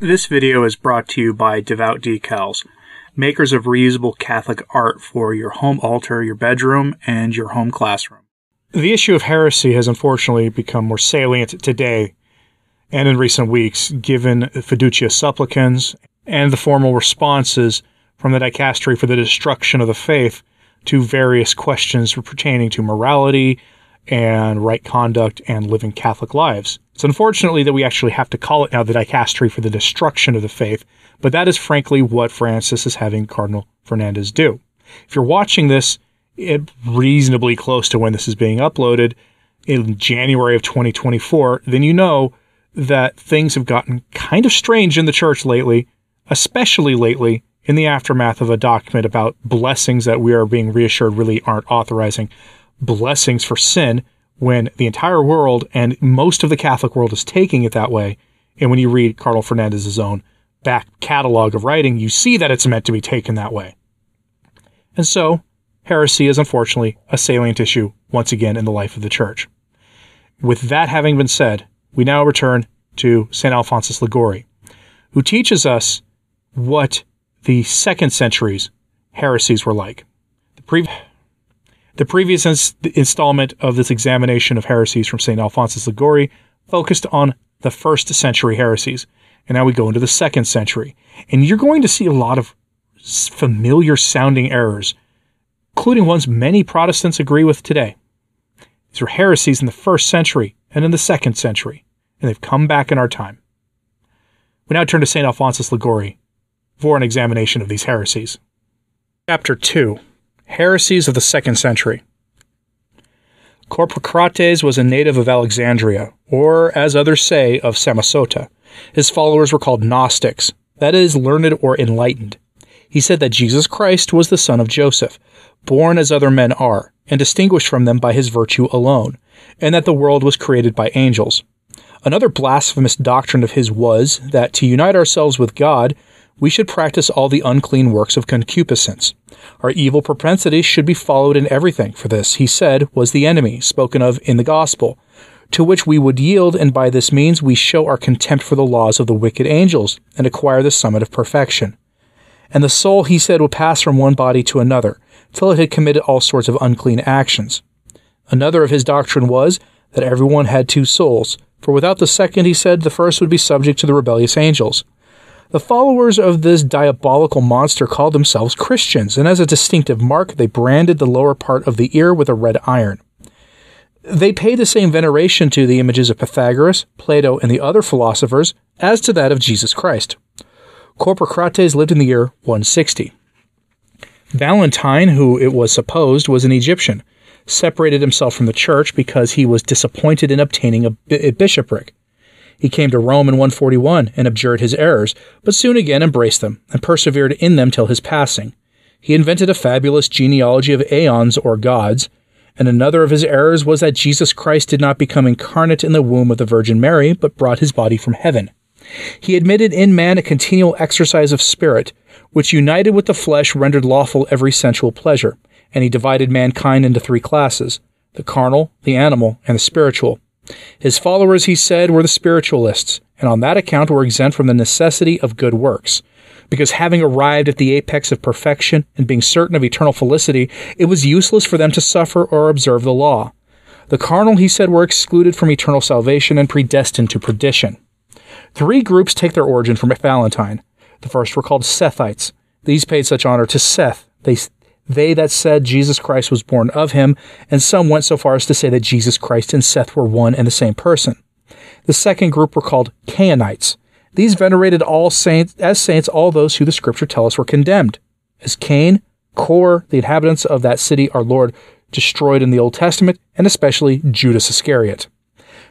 This video is brought to you by Devout Decals, makers of reusable Catholic art for your home altar, your bedroom, and your home classroom. The issue of heresy has unfortunately become more salient today and in recent weeks, given fiducia supplicans and the formal responses from the dicastery for the destruction of the faith to various questions pertaining to morality and right conduct and living Catholic lives. It's unfortunately that we actually have to call it now the dicastery for the destruction of the faith, but that is frankly what Francis is having Cardinal Fernandez do. If you're watching this it, reasonably close to when this is being uploaded in January of 2024, then you know that things have gotten kind of strange in the church lately, especially lately in the aftermath of a document about blessings that we are being reassured really aren't authorizing blessings for sin when the entire world and most of the Catholic world is taking it that way. And when you read Cardinal Fernandez's own back catalog of writing, you see that it's meant to be taken that way. And so, heresy is unfortunately a salient issue once again in the life of the church. With that having been said, we now return to St. Alphonsus Liguori, who teaches us what the second century's heresies were like. The previous the previous ins- installment of this examination of heresies from St. Alphonsus Liguori focused on the first century heresies, and now we go into the second century. And you're going to see a lot of familiar sounding errors, including ones many Protestants agree with today. These were heresies in the first century and in the second century, and they've come back in our time. We now turn to St. Alphonsus Liguori for an examination of these heresies. Chapter 2 Heresies of the Second Century. Carpocrates was a native of Alexandria, or, as others say, of Samosata. His followers were called Gnostics, that is, learned or enlightened. He said that Jesus Christ was the son of Joseph, born as other men are, and distinguished from them by his virtue alone, and that the world was created by angels. Another blasphemous doctrine of his was that to unite ourselves with God, we should practice all the unclean works of concupiscence. Our evil propensities should be followed in everything, for this, he said, was the enemy, spoken of in the gospel, to which we would yield, and by this means we show our contempt for the laws of the wicked angels, and acquire the summit of perfection. And the soul, he said, would pass from one body to another, till it had committed all sorts of unclean actions. Another of his doctrine was that everyone had two souls, for without the second, he said, the first would be subject to the rebellious angels. The followers of this diabolical monster called themselves Christians, and as a distinctive mark, they branded the lower part of the ear with a red iron. They paid the same veneration to the images of Pythagoras, Plato, and the other philosophers as to that of Jesus Christ. Carpocrates lived in the year 160. Valentine, who it was supposed was an Egyptian, separated himself from the church because he was disappointed in obtaining a bishopric. He came to Rome in 141 and abjured his errors, but soon again embraced them and persevered in them till his passing. He invented a fabulous genealogy of aeons or gods, and another of his errors was that Jesus Christ did not become incarnate in the womb of the Virgin Mary, but brought his body from heaven. He admitted in man a continual exercise of spirit, which united with the flesh rendered lawful every sensual pleasure, and he divided mankind into three classes the carnal, the animal, and the spiritual. His followers, he said, were the spiritualists, and on that account were exempt from the necessity of good works. Because having arrived at the apex of perfection and being certain of eternal felicity, it was useless for them to suffer or observe the law. The carnal, he said, were excluded from eternal salvation and predestined to perdition. Three groups take their origin from Valentine. The first were called Sethites. These paid such honor to Seth. They they that said Jesus Christ was born of him, and some went so far as to say that Jesus Christ and Seth were one and the same person. The second group were called Cainites. These venerated all saints as saints all those who the scripture tell us were condemned. As Cain, Kor, the inhabitants of that city our Lord destroyed in the Old Testament, and especially Judas Iscariot.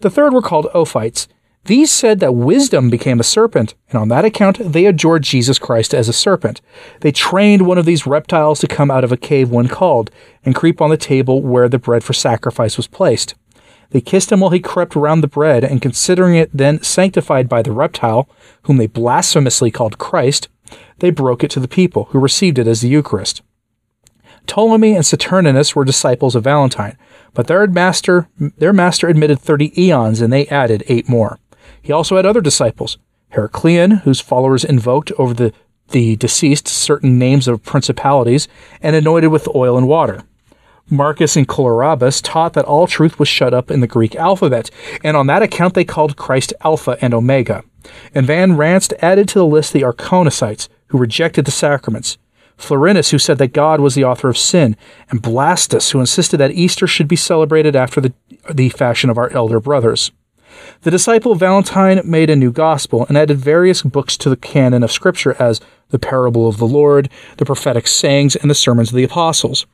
The third were called Ophites. These said that wisdom became a serpent, and on that account they adored Jesus Christ as a serpent. They trained one of these reptiles to come out of a cave when called, and creep on the table where the bread for sacrifice was placed. They kissed him while he crept around the bread, and considering it then sanctified by the reptile, whom they blasphemously called Christ, they broke it to the people, who received it as the Eucharist. Ptolemy and Saturninus were disciples of Valentine, but their master, their master admitted 30 eons, and they added eight more. He also had other disciples Heracleon, whose followers invoked over the, the deceased certain names of principalities and anointed with oil and water. Marcus and Kolarabas taught that all truth was shut up in the Greek alphabet, and on that account they called Christ Alpha and Omega. And Van Ranst added to the list the Arconicites, who rejected the sacraments, Florinus, who said that God was the author of sin, and Blastus, who insisted that Easter should be celebrated after the, the fashion of our elder brothers. The disciple Valentine made a new gospel and added various books to the canon of Scripture as the Parable of the Lord, the prophetic sayings, and the sermons of the apostles.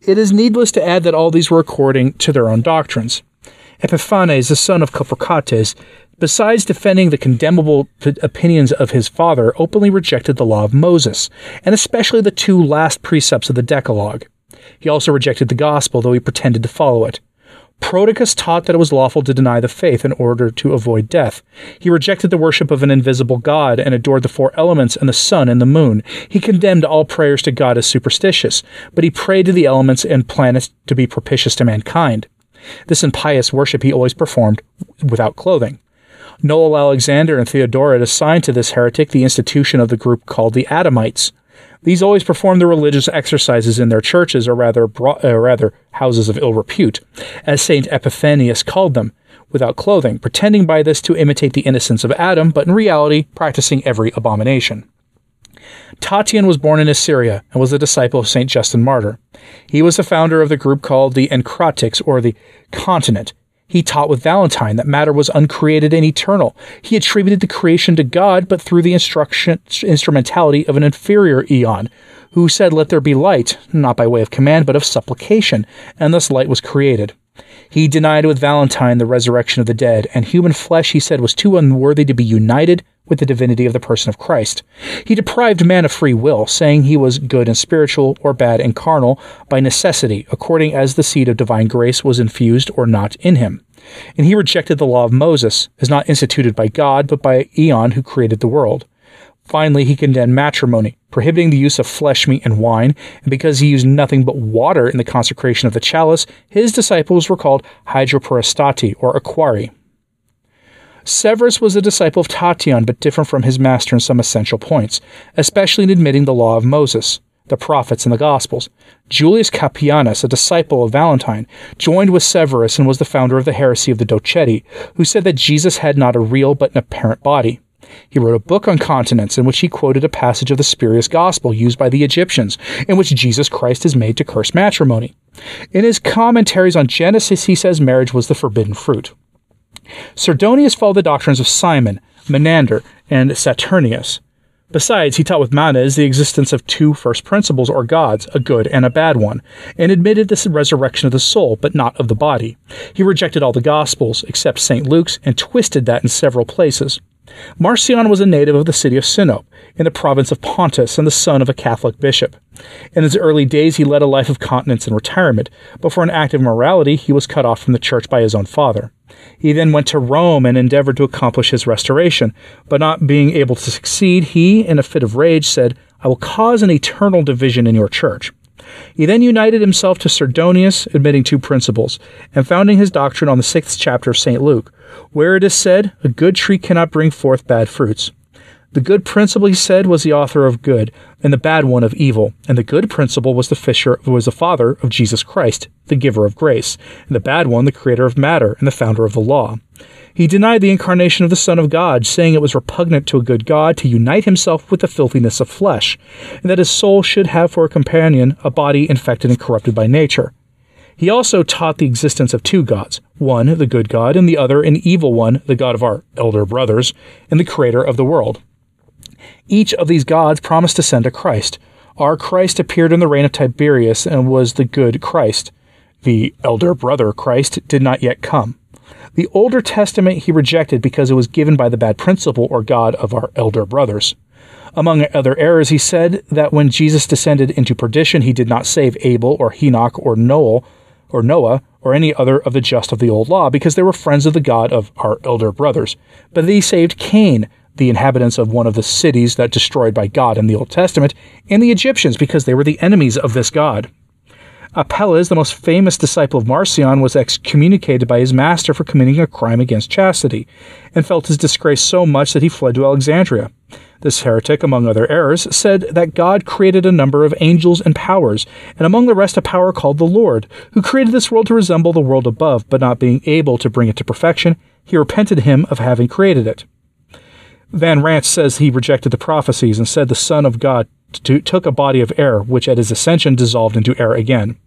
It is needless to add that all these were according to their own doctrines. Epiphanes, the son of Carpocrates, besides defending the condemnable opinions of his father, openly rejected the law of Moses, and especially the two last precepts of the Decalogue. He also rejected the gospel, though he pretended to follow it. Prodicus taught that it was lawful to deny the faith in order to avoid death. He rejected the worship of an invisible God and adored the four elements and the sun and the moon. He condemned all prayers to God as superstitious, but he prayed to the elements and planets to be propitious to mankind. This impious worship he always performed without clothing. Noel Alexander and Theodoret assigned to this heretic the institution of the group called the Adamites. These always performed their religious exercises in their churches, or rather, bro- uh, rather houses of ill repute, as Saint Epiphanius called them, without clothing, pretending by this to imitate the innocence of Adam, but in reality practicing every abomination. Tatian was born in Assyria and was a disciple of St. Justin Martyr. He was the founder of the group called the Encratics, or the Continent, he taught with Valentine that matter was uncreated and eternal. He attributed the creation to God, but through the instrumentality of an inferior eon, who said, Let there be light, not by way of command, but of supplication, and thus light was created. He denied with Valentine the resurrection of the dead, and human flesh, he said, was too unworthy to be united with the divinity of the person of Christ. He deprived man of free will, saying he was good and spiritual, or bad and carnal, by necessity, according as the seed of divine grace was infused or not in him. And he rejected the law of Moses, as not instituted by God, but by Eon who created the world. Finally, he condemned matrimony, prohibiting the use of flesh meat and wine, and because he used nothing but water in the consecration of the chalice, his disciples were called hydroporostati, or aquari. Severus was a disciple of Tatian, but different from his master in some essential points, especially in admitting the law of Moses, the prophets, and the Gospels. Julius Capianus, a disciple of Valentine, joined with Severus and was the founder of the heresy of the Doceti, who said that Jesus had not a real but an apparent body. He wrote a book on continence in which he quoted a passage of the spurious gospel used by the Egyptians, in which Jesus Christ is made to curse matrimony. In his commentaries on Genesis, he says marriage was the forbidden fruit. Sardonius followed the doctrines of Simon, Menander, and Saturninus. Besides, he taught with Manes the existence of two first principles or gods, a good and a bad one, and admitted the resurrection of the soul, but not of the body. He rejected all the Gospels, except St. Luke's, and twisted that in several places. Marcion was a native of the city of Sinope, in the province of Pontus, and the son of a Catholic bishop. In his early days, he led a life of continence and retirement, but for an act of morality, he was cut off from the church by his own father. He then went to Rome and endeavored to accomplish his restoration, but not being able to succeed, he, in a fit of rage, said, I will cause an eternal division in your church. He then united himself to Sardonius, admitting two principles, and founding his doctrine on the sixth chapter of St. Luke, where it is said, A good tree cannot bring forth bad fruits. The good principle, he said, was the author of good, and the bad one of evil. And the good principle was the fisher who was the father of Jesus Christ, the giver of grace, and the bad one the creator of matter and the founder of the law. He denied the incarnation of the Son of God, saying it was repugnant to a good God to unite himself with the filthiness of flesh, and that his soul should have for a companion a body infected and corrupted by nature. He also taught the existence of two gods one, the good God, and the other, an evil one, the God of our elder brothers, and the creator of the world. Each of these gods promised to send a Christ. Our Christ appeared in the reign of Tiberius and was the good Christ. The elder brother Christ did not yet come. The Older Testament he rejected because it was given by the bad principle or God of our elder brothers. Among other errors, he said that when Jesus descended into perdition, he did not save Abel or Henoch or Noel or Noah or any other of the just of the old law because they were friends of the God of our elder brothers, but he saved Cain, the inhabitants of one of the cities that destroyed by God in the Old Testament, and the Egyptians because they were the enemies of this God. Apelles, the most famous disciple of Marcion, was excommunicated by his master for committing a crime against chastity, and felt his disgrace so much that he fled to Alexandria. This heretic, among other errors, said that God created a number of angels and powers, and among the rest a power called the Lord, who created this world to resemble the world above, but not being able to bring it to perfection, he repented him of having created it. Van Ranst says he rejected the prophecies and said the Son of God t- took a body of air, which at his ascension dissolved into air again.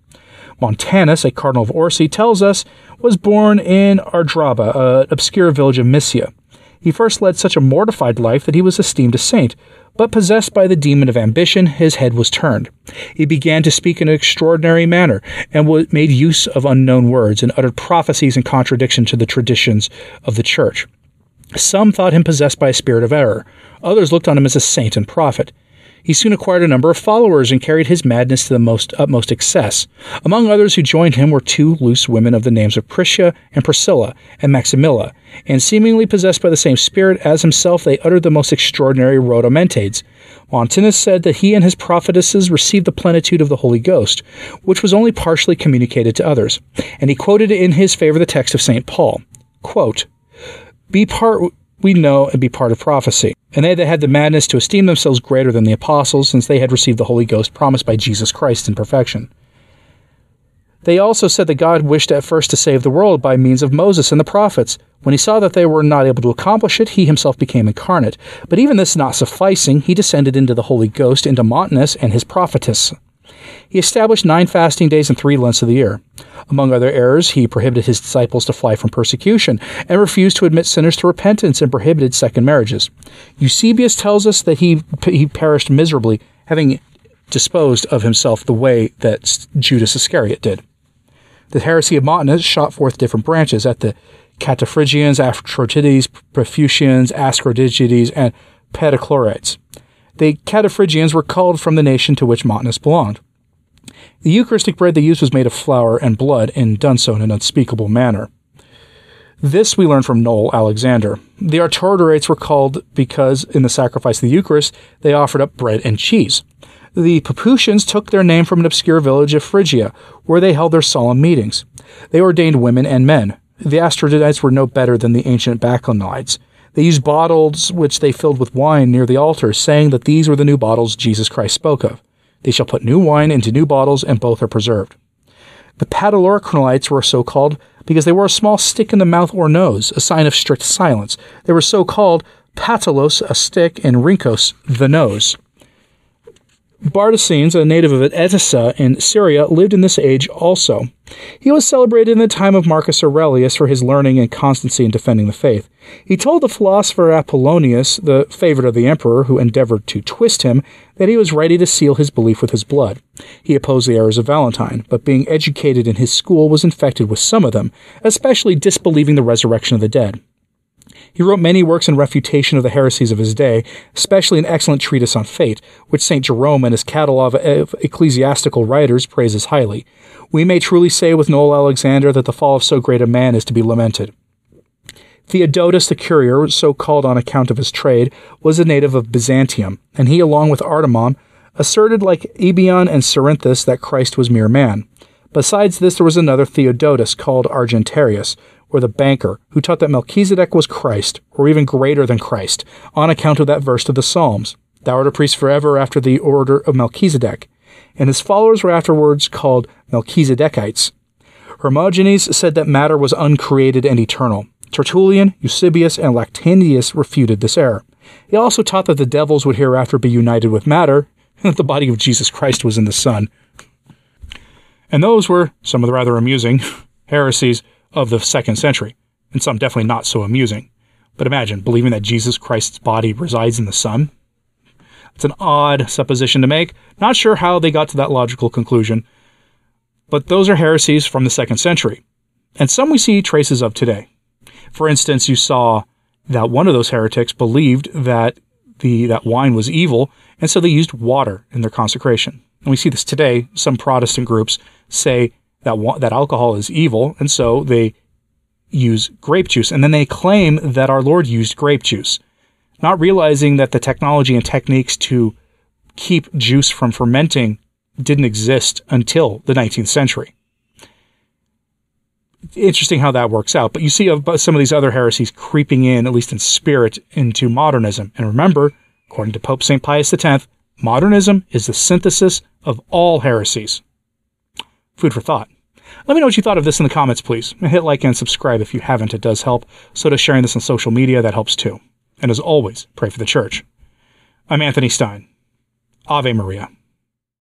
Montanus, a cardinal of Orsi, tells us was born in Ardraba, an obscure village of Mysia. He first led such a mortified life that he was esteemed a saint, but possessed by the demon of ambition, his head was turned. He began to speak in an extraordinary manner, and made use of unknown words, and uttered prophecies in contradiction to the traditions of the church. Some thought him possessed by a spirit of error. Others looked on him as a saint and prophet. He soon acquired a number of followers and carried his madness to the most utmost excess. Among others who joined him were two loose women of the names of Prisca and Priscilla and Maximilla, and seemingly possessed by the same spirit as himself, they uttered the most extraordinary rhodomontades. Montanus said that he and his prophetesses received the plenitude of the Holy Ghost, which was only partially communicated to others, and he quoted in his favor the text of St. Paul. Quote, Be part we know and be part of prophecy. And they that had the madness to esteem themselves greater than the apostles, since they had received the Holy Ghost promised by Jesus Christ in perfection. They also said that God wished at first to save the world by means of Moses and the prophets. When he saw that they were not able to accomplish it, he himself became incarnate. But even this not sufficing, he descended into the Holy Ghost, into Montanus and his prophetess. He established nine fasting days and three Lents of the year. Among other errors, he prohibited his disciples to fly from persecution and refused to admit sinners to repentance and prohibited second marriages. Eusebius tells us that he, he perished miserably, having disposed of himself the way that Judas Iscariot did. The heresy of Montanus shot forth different branches at the Cataphrygians, Aphroditides, Prefusians, Ascodigides, and Pedichlorites. The Cataphrygians were called from the nation to which Montanus belonged. The Eucharistic bread they used was made of flour and blood and done so in an unspeakable manner. This we learn from Noel Alexander. The Arturites were called because in the sacrifice of the Eucharist they offered up bread and cheese. The Papusians took their name from an obscure village of Phrygia, where they held their solemn meetings. They ordained women and men. The Astrodites were no better than the ancient Bacchanides. They used bottles which they filled with wine near the altar, saying that these were the new bottles Jesus Christ spoke of. They shall put new wine into new bottles, and both are preserved. The Patolorichnolites were so called because they wore a small stick in the mouth or nose, a sign of strict silence. They were so called patalos, a stick, and rinkos, the nose. Bardesanes, a native of Edessa in Syria, lived in this age also. He was celebrated in the time of Marcus Aurelius for his learning and constancy in defending the faith. He told the philosopher Apollonius, the favorite of the emperor who endeavored to twist him, that he was ready to seal his belief with his blood. He opposed the errors of Valentine, but being educated in his school was infected with some of them, especially disbelieving the resurrection of the dead. He wrote many works in refutation of the heresies of his day, especially an excellent treatise on fate, which St. Jerome and his catalogue of ecclesiastical writers praises highly. We may truly say with Noel Alexander that the fall of so great a man is to be lamented. Theodotus the courier, so called on account of his trade, was a native of Byzantium, and he, along with Artemon, asserted like Ebion and Cerinthus that Christ was mere man. Besides this, there was another Theodotus called Argentarius, or the banker, who taught that Melchizedek was Christ, or even greater than Christ, on account of that verse of the Psalms Thou art a priest forever after the order of Melchizedek. And his followers were afterwards called Melchizedekites. Hermogenes said that matter was uncreated and eternal. Tertullian, Eusebius, and Lactantius refuted this error. He also taught that the devils would hereafter be united with matter, and that the body of Jesus Christ was in the sun. And those were some of the rather amusing heresies of the second century, and some definitely not so amusing. But imagine believing that Jesus Christ's body resides in the sun. It's an odd supposition to make. Not sure how they got to that logical conclusion, but those are heresies from the second century, and some we see traces of today. For instance, you saw that one of those heretics believed that the that wine was evil, and so they used water in their consecration. And we see this today. Some Protestant groups say that that alcohol is evil, and so they use grape juice, and then they claim that our Lord used grape juice, not realizing that the technology and techniques to keep juice from fermenting didn't exist until the 19th century. Interesting how that works out. But you see uh, some of these other heresies creeping in, at least in spirit, into modernism. And remember, according to Pope St. Pius X, modernism is the synthesis of all heresies. Food for thought. Let me know what you thought of this in the comments, please. hit like and subscribe if you haven't, it does help. So does sharing this on social media, that helps too. And as always, pray for the church. I'm Anthony Stine. Ave Maria.